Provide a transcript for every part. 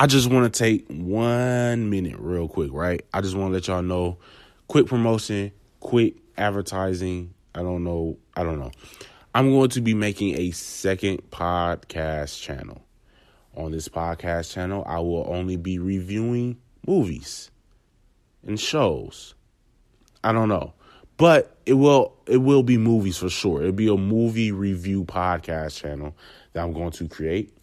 I just want to take one minute, real quick, right? I just want to let y'all know quick promotion, quick advertising. I don't know. I don't know. I'm going to be making a second podcast channel. On this podcast channel, I will only be reviewing movies and shows. I don't know. But it will it will be movies for sure. It'll be a movie review podcast channel that I'm going to create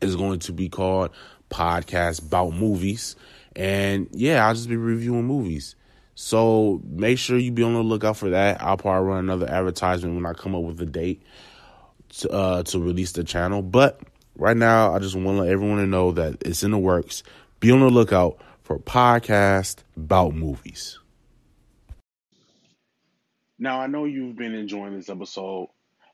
is going to be called Podcast About Movies. And yeah, I'll just be reviewing movies. So make sure you be on the lookout for that. I'll probably run another advertisement when I come up with a date to, uh, to release the channel. But right now, I just want to let everyone know that it's in the works. Be on the lookout for podcast about movies. Now, I know you've been enjoying this episode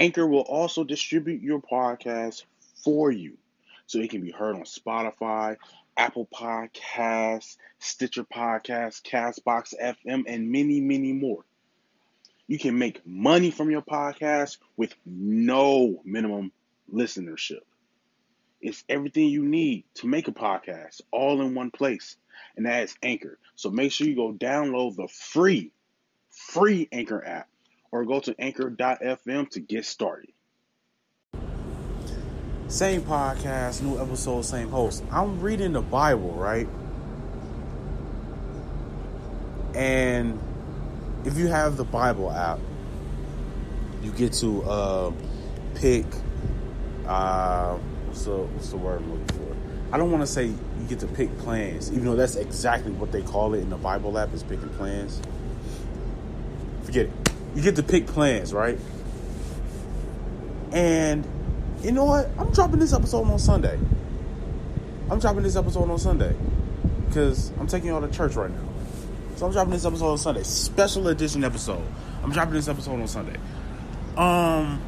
Anchor will also distribute your podcast for you so it can be heard on Spotify, Apple Podcasts, Stitcher Podcasts, Castbox FM, and many, many more. You can make money from your podcast with no minimum listenership. It's everything you need to make a podcast all in one place, and that is Anchor. So make sure you go download the free, free Anchor app or go to anchor.fm to get started. Same podcast, new episode, same host. I'm reading the Bible, right? And if you have the Bible app, you get to uh, pick uh, what's the what's the word I'm looking for? I don't want to say you get to pick plans, even though that's exactly what they call it in the Bible app is picking plans. Forget it you get to pick plans, right? And you know what? I'm dropping this episode on Sunday. I'm dropping this episode on Sunday because I'm taking y'all to church right now. So I'm dropping this episode on Sunday, special edition episode. I'm dropping this episode on Sunday. Um,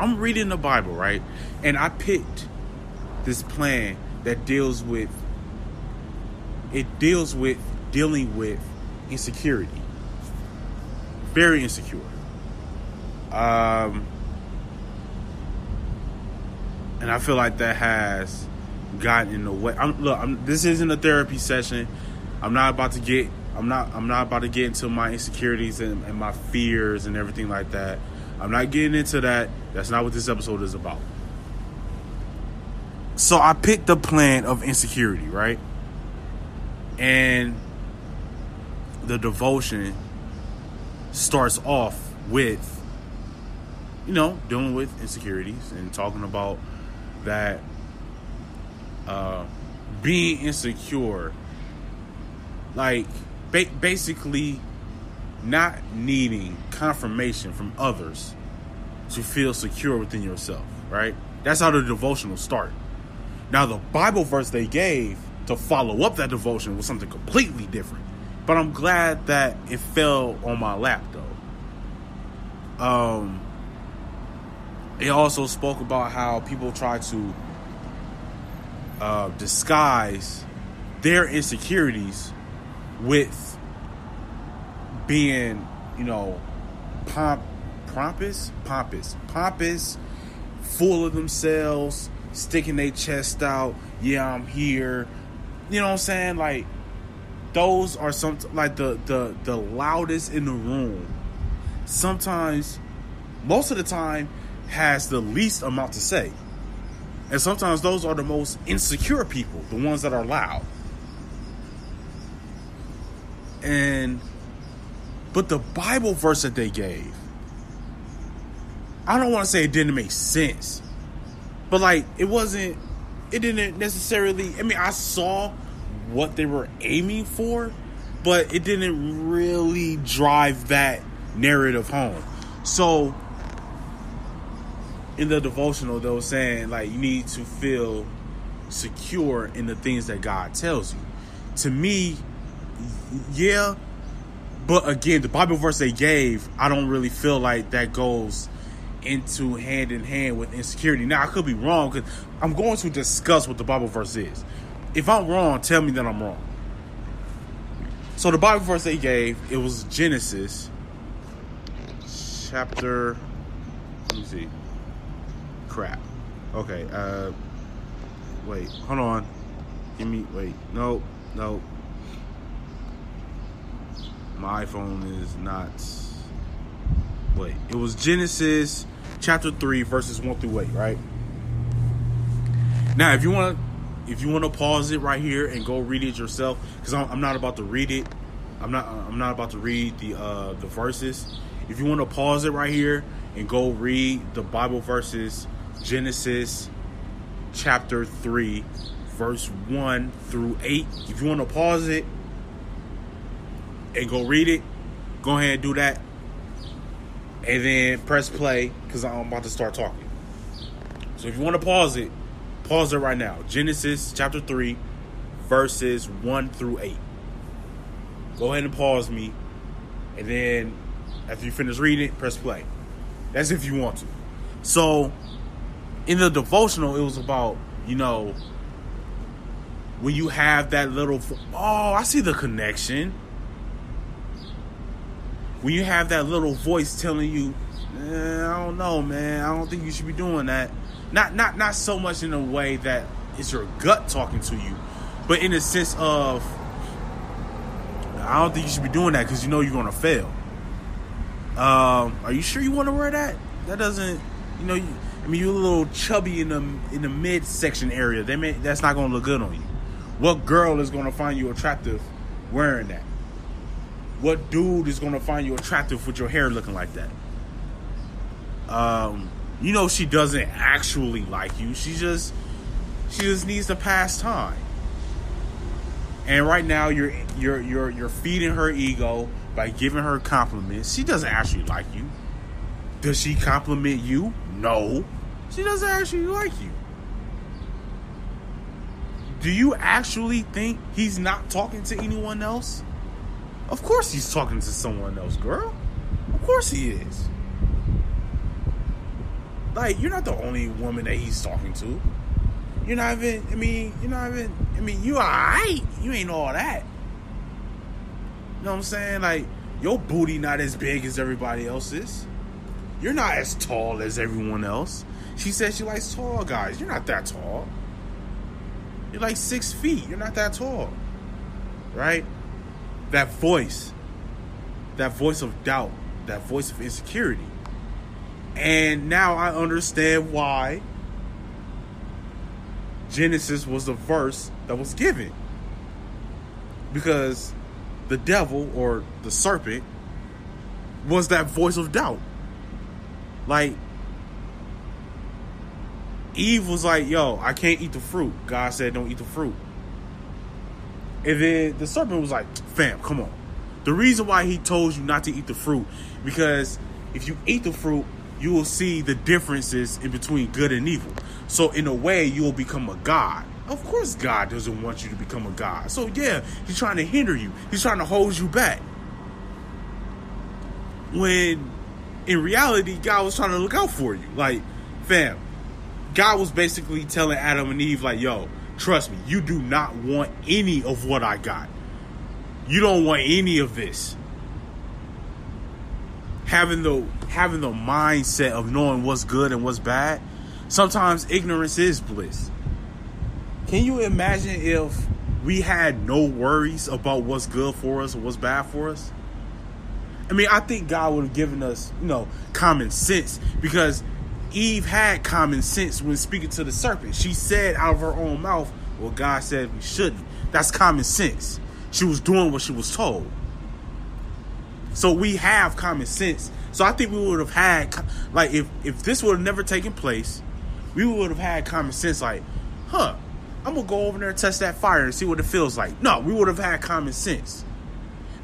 I'm reading the Bible, right? And I picked this plan that deals with it deals with dealing with insecurity very insecure. Um, and I feel like that has gotten in the way. I'm, look, I'm, this isn't a therapy session. I'm not about to get. I'm not. I'm not about to get into my insecurities and, and my fears and everything like that. I'm not getting into that. That's not what this episode is about. So I picked the plan of insecurity, right? And the devotion starts off with, you know, dealing with insecurities and talking about that uh, being insecure, like ba- basically not needing confirmation from others to feel secure within yourself, right? That's how the devotional start. Now, the Bible verse they gave to follow up that devotion was something completely different. But I'm glad that it fell on my lap though. Um it also spoke about how people try to uh, disguise their insecurities with being, you know, pomp, pompous, pompous, pompous, full of themselves, sticking their chest out. Yeah, I'm here. You know what I'm saying? Like those are some like the the the loudest in the room. Sometimes, most of the time, has the least amount to say. And sometimes those are the most insecure people, the ones that are loud. And but the Bible verse that they gave, I don't want to say it didn't make sense, but like it wasn't, it didn't necessarily. I mean, I saw what they were aiming for, but it didn't really drive that narrative home. So in the devotional, they were saying like you need to feel secure in the things that God tells you. To me, yeah, but again, the Bible verse they gave, I don't really feel like that goes into hand in hand with insecurity. Now I could be wrong because I'm going to discuss what the Bible verse is. If I'm wrong, tell me that I'm wrong. So the Bible verse they gave, it was Genesis chapter let me see. Crap. Okay, uh wait, hold on. Give me wait, no, no. My iPhone is not wait. It was Genesis chapter 3 verses 1 through 8, right? Now if you want if you want to pause it right here and go read it yourself because I'm, I'm not about to read it. I'm not i'm not about to read the uh the verses. If you want to pause it right here and go read the bible verses genesis chapter 3 verse 1 through 8 if you want to pause it and go read it go ahead and do that. And then press play because i'm about to start talking. So if you want to pause it pause it right now. Genesis chapter 3, verses 1 through 8. Go ahead and pause me. And then after you finish reading it, press play. That's if you want to. So in the devotional, it was about, you know, when you have that little oh, I see the connection. When you have that little voice telling you, eh, I don't know, man. I don't think you should be doing that not not not so much in a way that it's your gut talking to you, but in the sense of I don't think you should be doing that because you know you're gonna fail. Um, are you sure you want to wear that? That doesn't, you know, you, I mean, you're a little chubby in the in the midsection area. They may, that's not gonna look good on you. What girl is gonna find you attractive wearing that? What dude is gonna find you attractive with your hair looking like that? Um, you know she doesn't actually like you. She just she just needs to pass time. And right now you're you're you're you're feeding her ego by giving her compliments. She doesn't actually like you. Does she compliment you? No. She doesn't actually like you. Do you actually think he's not talking to anyone else? Of course he's talking to someone else, girl. Of course he is. Like, you're not the only woman that he's talking to. You're not even, I mean, you're not even, I mean, you alright. You ain't all that. You know what I'm saying? Like, your booty not as big as everybody else's. You're not as tall as everyone else. She said she likes tall guys. You're not that tall. You're like six feet. You're not that tall. Right? That voice, that voice of doubt, that voice of insecurity and now I understand why Genesis was the verse that was given. Because the devil or the serpent was that voice of doubt. Like, Eve was like, yo, I can't eat the fruit. God said, don't eat the fruit. And then the serpent was like, fam, come on. The reason why he told you not to eat the fruit, because if you eat the fruit, you will see the differences in between good and evil. So in a way, you will become a god. Of course, God doesn't want you to become a god. So yeah, he's trying to hinder you. He's trying to hold you back. When in reality, God was trying to look out for you. Like, fam, God was basically telling Adam and Eve, like, yo, Trust me, you do not want any of what I got. You don't want any of this. Having the having the mindset of knowing what's good and what's bad, sometimes ignorance is bliss. Can you imagine if we had no worries about what's good for us or what's bad for us? I mean, I think God would have given us, you know, common sense because Eve had common sense when speaking to the serpent. She said out of her own mouth, Well, God said we shouldn't. That's common sense. She was doing what she was told. So we have common sense. So I think we would have had, like, if, if this would have never taken place, we would have had common sense, like, huh, I'm gonna go over there and test that fire and see what it feels like. No, we would have had common sense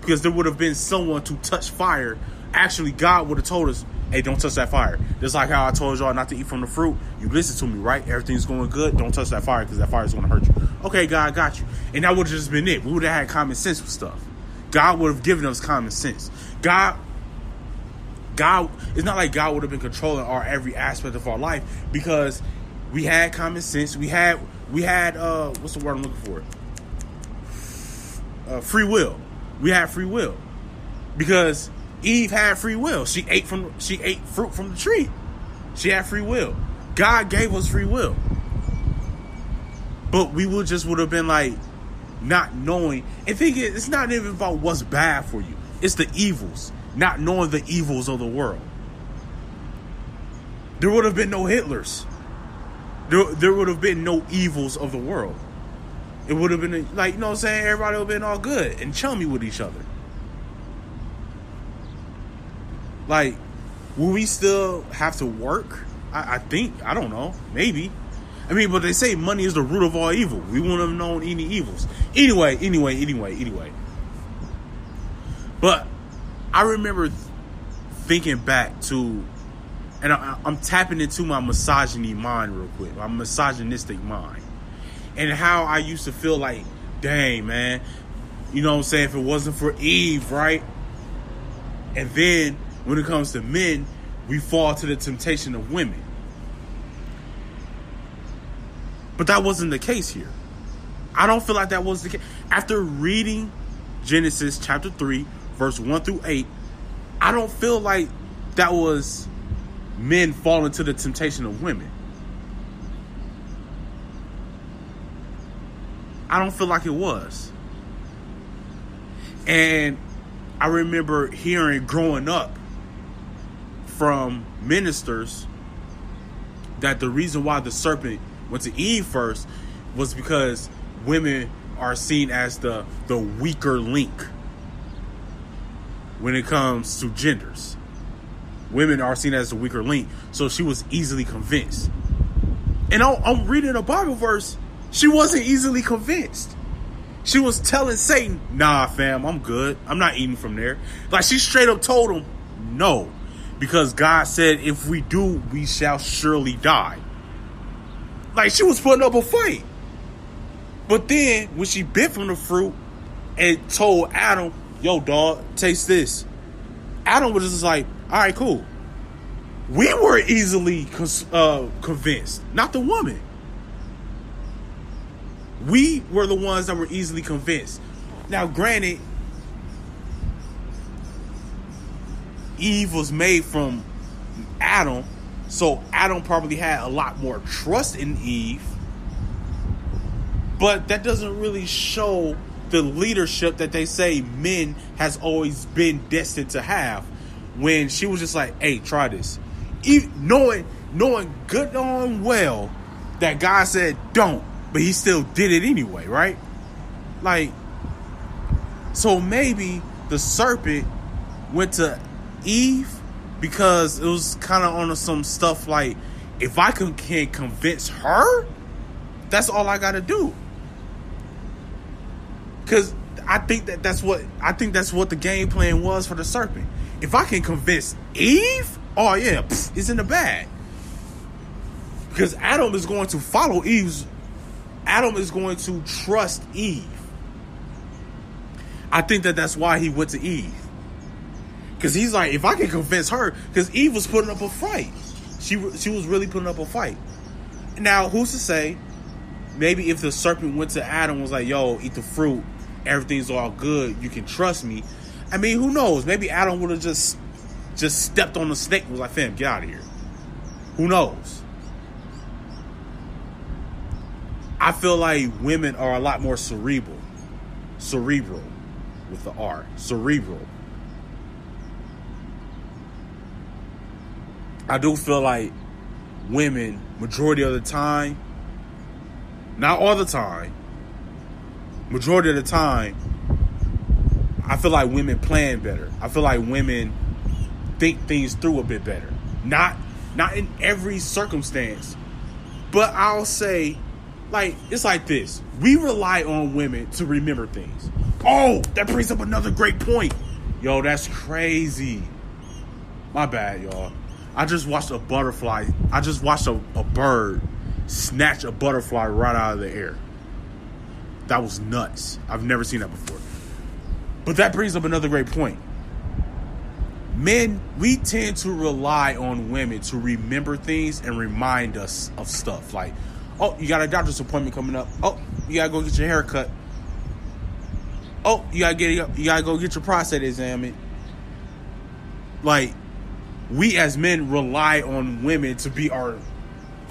because there would have been someone to touch fire. Actually, God would have told us, "Hey, don't touch that fire." Just like how I told y'all not to eat from the fruit. You listen to me, right? Everything's going good. Don't touch that fire because that fire is going to hurt you. Okay, God got you, and that would have just been it. We would have had common sense with stuff. God would have given us common sense. God God, it's not like God would have been controlling our every aspect of our life because we had common sense. We had we had uh what's the word I'm looking for? Uh, free will. We had free will because Eve had free will. She ate from she ate fruit from the tree. She had free will. God gave us free will, but we would just would have been like not knowing and thinking it's not even about what's bad for you. It's the evils, not knowing the evils of the world. There would have been no Hitlers. There, there would have been no evils of the world. It would have been like, you know what I'm saying? Everybody would have been all good and chummy with each other. Like, will we still have to work? I, I think, I don't know, maybe. I mean, but they say money is the root of all evil. We wouldn't have known any evils. Anyway, anyway, anyway, anyway. But I remember thinking back to, and I, I'm tapping into my misogyny mind real quick, my misogynistic mind, and how I used to feel like, dang, man, you know what I'm saying? If it wasn't for Eve, right? And then when it comes to men, we fall to the temptation of women. But that wasn't the case here. I don't feel like that was the case. After reading Genesis chapter 3, verse 1 through 8, I don't feel like that was men falling to the temptation of women. I don't feel like it was. And I remember hearing growing up from ministers that the reason why the serpent went to Eve first was because women are seen as the the weaker link when it comes to genders. Women are seen as the weaker link, so she was easily convinced. And I'm reading a Bible verse, she wasn't easily convinced. She was telling Satan, "Nah, fam, I'm good. I'm not eating from there." Like she straight up told him, "No," because God said, "If we do, we shall surely die." Like she was putting up a fight. But then when she bit from the fruit and told Adam, yo, dog, taste this. Adam was just like, all right, cool. We were easily uh, convinced, not the woman. We were the ones that were easily convinced. Now, granted, Eve was made from Adam, so Adam probably had a lot more trust in Eve. But that doesn't really show the leadership that they say men has always been destined to have when she was just like, hey, try this. Even knowing knowing good on well that God said don't, but he still did it anyway, right? Like so maybe the serpent went to Eve because it was kind of on some stuff like if I can, can convince her, that's all I got to do. Because I think that that's what I think that's what the game plan was for the serpent. If I can convince Eve, oh yeah, pff, it's in the bag. Because Adam is going to follow Eve's. Adam is going to trust Eve. I think that that's why he went to Eve. Because he's like, if I can convince her, because Eve was putting up a fight. She she was really putting up a fight. Now, who's to say maybe if the serpent went to Adam was like, "Yo, eat the fruit, everything's all good, you can trust me." I mean, who knows? Maybe Adam would have just just stepped on the snake and was like, "Fam, get out of here." Who knows? I feel like women are a lot more cerebral, cerebral, with the R, cerebral. I do feel like women, majority of the time, not all the time, majority of the time, I feel like women plan better. I feel like women think things through a bit better. Not not in every circumstance, but I'll say like it's like this. We rely on women to remember things. Oh, that brings up another great point. Yo, that's crazy. My bad, y'all. I just watched a butterfly. I just watched a, a bird snatch a butterfly right out of the air. That was nuts. I've never seen that before. But that brings up another great point. Men, we tend to rely on women to remember things and remind us of stuff. Like, oh, you got a doctor's appointment coming up. Oh, you gotta go get your hair cut. Oh, you gotta get you gotta go get your prostate examined. Like, we as men rely on women to be our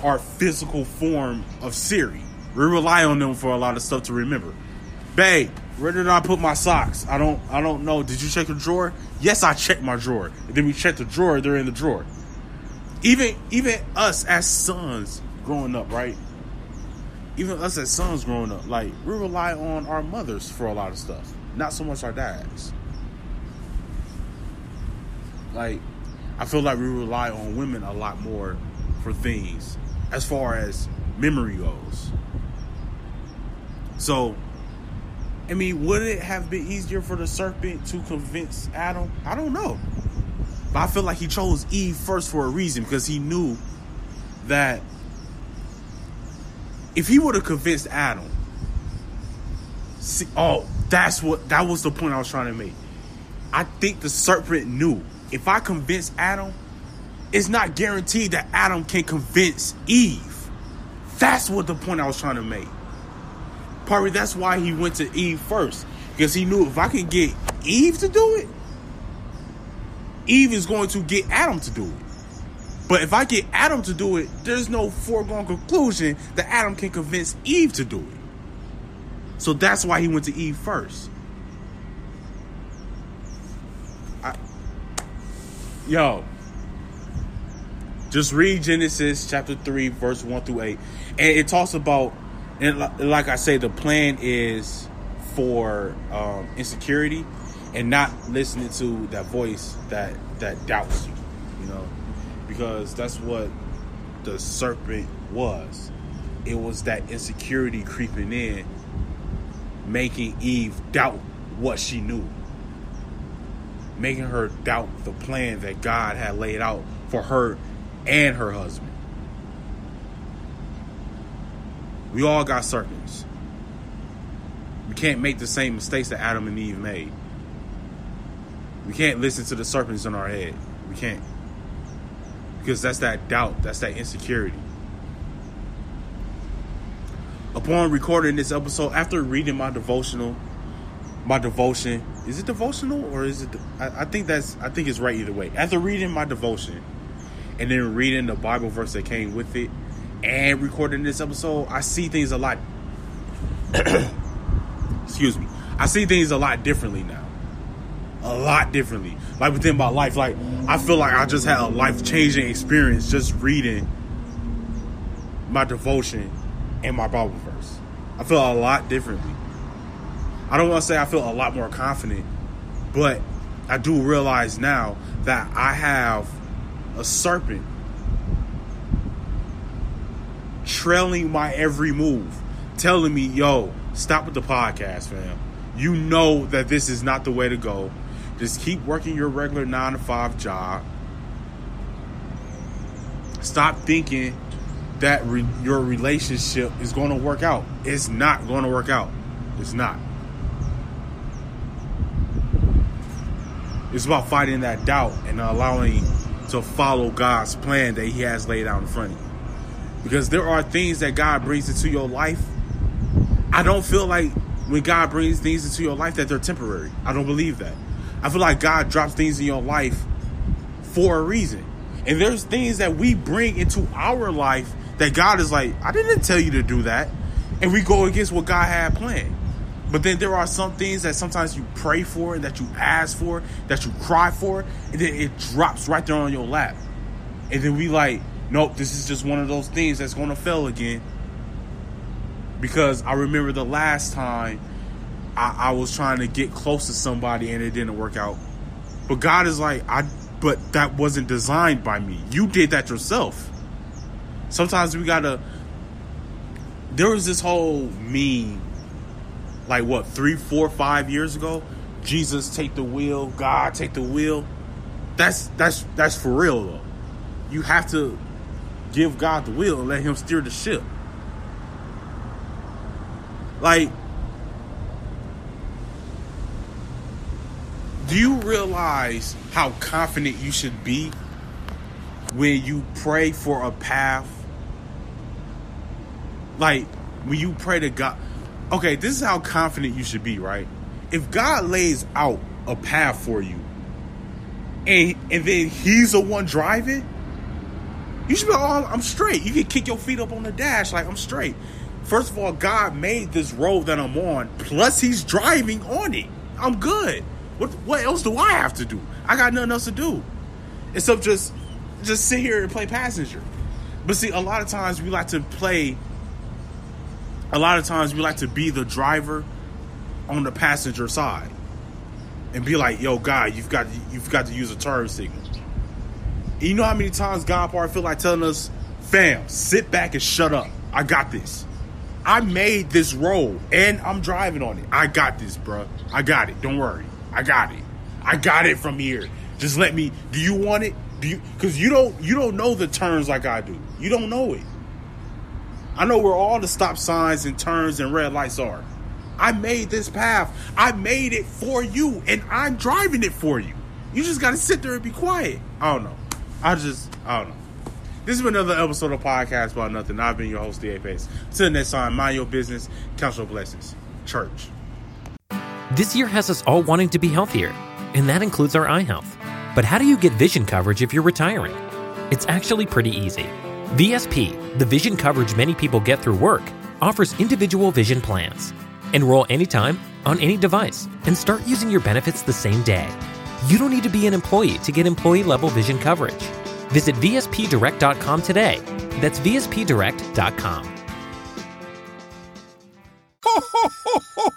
our physical form of Siri. We rely on them for a lot of stuff to remember. Babe, where did I put my socks? I don't I don't know. Did you check the drawer? Yes, I checked my drawer. And then we checked the drawer, they're in the drawer. Even even us as sons growing up, right? Even us as sons growing up, like we rely on our mothers for a lot of stuff. Not so much our dads. Like I feel like we rely on women a lot more for things as far as memory goes. So, I mean, would it have been easier for the serpent to convince Adam? I don't know. But I feel like he chose Eve first for a reason because he knew that if he would have convinced Adam, see, oh, that's what that was the point I was trying to make. I think the serpent knew if I convince Adam, it's not guaranteed that Adam can convince Eve. That's what the point I was trying to make. Probably that's why he went to Eve first. Because he knew if I can get Eve to do it, Eve is going to get Adam to do it. But if I get Adam to do it, there's no foregone conclusion that Adam can convince Eve to do it. So that's why he went to Eve first. Yo, just read Genesis chapter 3, verse 1 through 8. And it talks about, and like I say, the plan is for um, insecurity and not listening to that voice that that doubts you, you know, because that's what the serpent was. It was that insecurity creeping in, making Eve doubt what she knew, making her doubt the plan that God had laid out for her and her husband. We all got serpents. We can't make the same mistakes that Adam and Eve made. We can't listen to the serpents in our head. We can't. Because that's that doubt, that's that insecurity. Upon recording this episode, after reading my devotional, my devotion, is it devotional or is it? I, I think that's, I think it's right either way. After reading my devotion and then reading the Bible verse that came with it and recording this episode, I see things a lot. excuse me. I see things a lot differently now. A lot differently. Like within my life. Like, I feel like I just had a life changing experience just reading my devotion and my Bible verse. I feel a lot differently. I don't want to say I feel a lot more confident, but I do realize now that I have a serpent trailing my every move, telling me, yo, stop with the podcast, fam. You know that this is not the way to go. Just keep working your regular nine to five job. Stop thinking that re- your relationship is going to work out. It's not going to work out. It's not. It's about fighting that doubt and allowing to follow God's plan that He has laid out in front of you. Because there are things that God brings into your life I don't feel like when God brings things into your life that they're temporary. I don't believe that. I feel like God drops things in your life for a reason. And there's things that we bring into our life that God is like, I didn't tell you to do that. And we go against what God had planned. But then there are some things that sometimes you pray for that you ask for, that you cry for, and then it drops right there on your lap. And then we like, nope, this is just one of those things that's gonna fail again. Because I remember the last time I, I was trying to get close to somebody and it didn't work out. But God is like, I but that wasn't designed by me. You did that yourself. Sometimes we gotta there was this whole meme like what three four five years ago? Jesus take the wheel. God take the wheel. That's that's that's for real though. You have to give god the wheel and let him steer the ship. Like do you realize how confident you should be when you pray for a path? Like when you pray to god okay, this is how confident you should be, right? If God lays out a path for you, and and then He's the one driving, you should be like, oh, I'm straight. You can kick your feet up on the dash like I'm straight. First of all, God made this road that I'm on, plus He's driving on it. I'm good. What what else do I have to do? I got nothing else to do, except just just sit here and play passenger. But see, a lot of times we like to play a lot of times we like to be the driver on the passenger side and be like, "Yo, God, you've got you've got to use a turn signal." You know how many times God part feel like telling us, "Fam, sit back and shut up. I got this. I made this road and I'm driving on it. I got this, bro. I got it. Don't worry. I got it. I got it from here. Just let me. Do you want it? Do you? Because you don't you don't know the turns like I do. You don't know it. I know where all the stop signs and turns and red lights are. I made this path. I made it for you, and I'm driving it for you. You just gotta sit there and be quiet. I don't know. I just, I don't know. This has been another episode of Podcast About Nothing. I've been your host, the Apex. Till next time, mind your business, count your blessings. Church. This year has us all wanting to be healthier, and that includes our eye health. But how do you get vision coverage if you're retiring? It's actually pretty easy. VSP, the vision coverage many people get through work, offers individual vision plans. Enroll anytime, on any device, and start using your benefits the same day. You don't need to be an employee to get employee level vision coverage. Visit VSPDirect.com today. That's VSPDirect.com.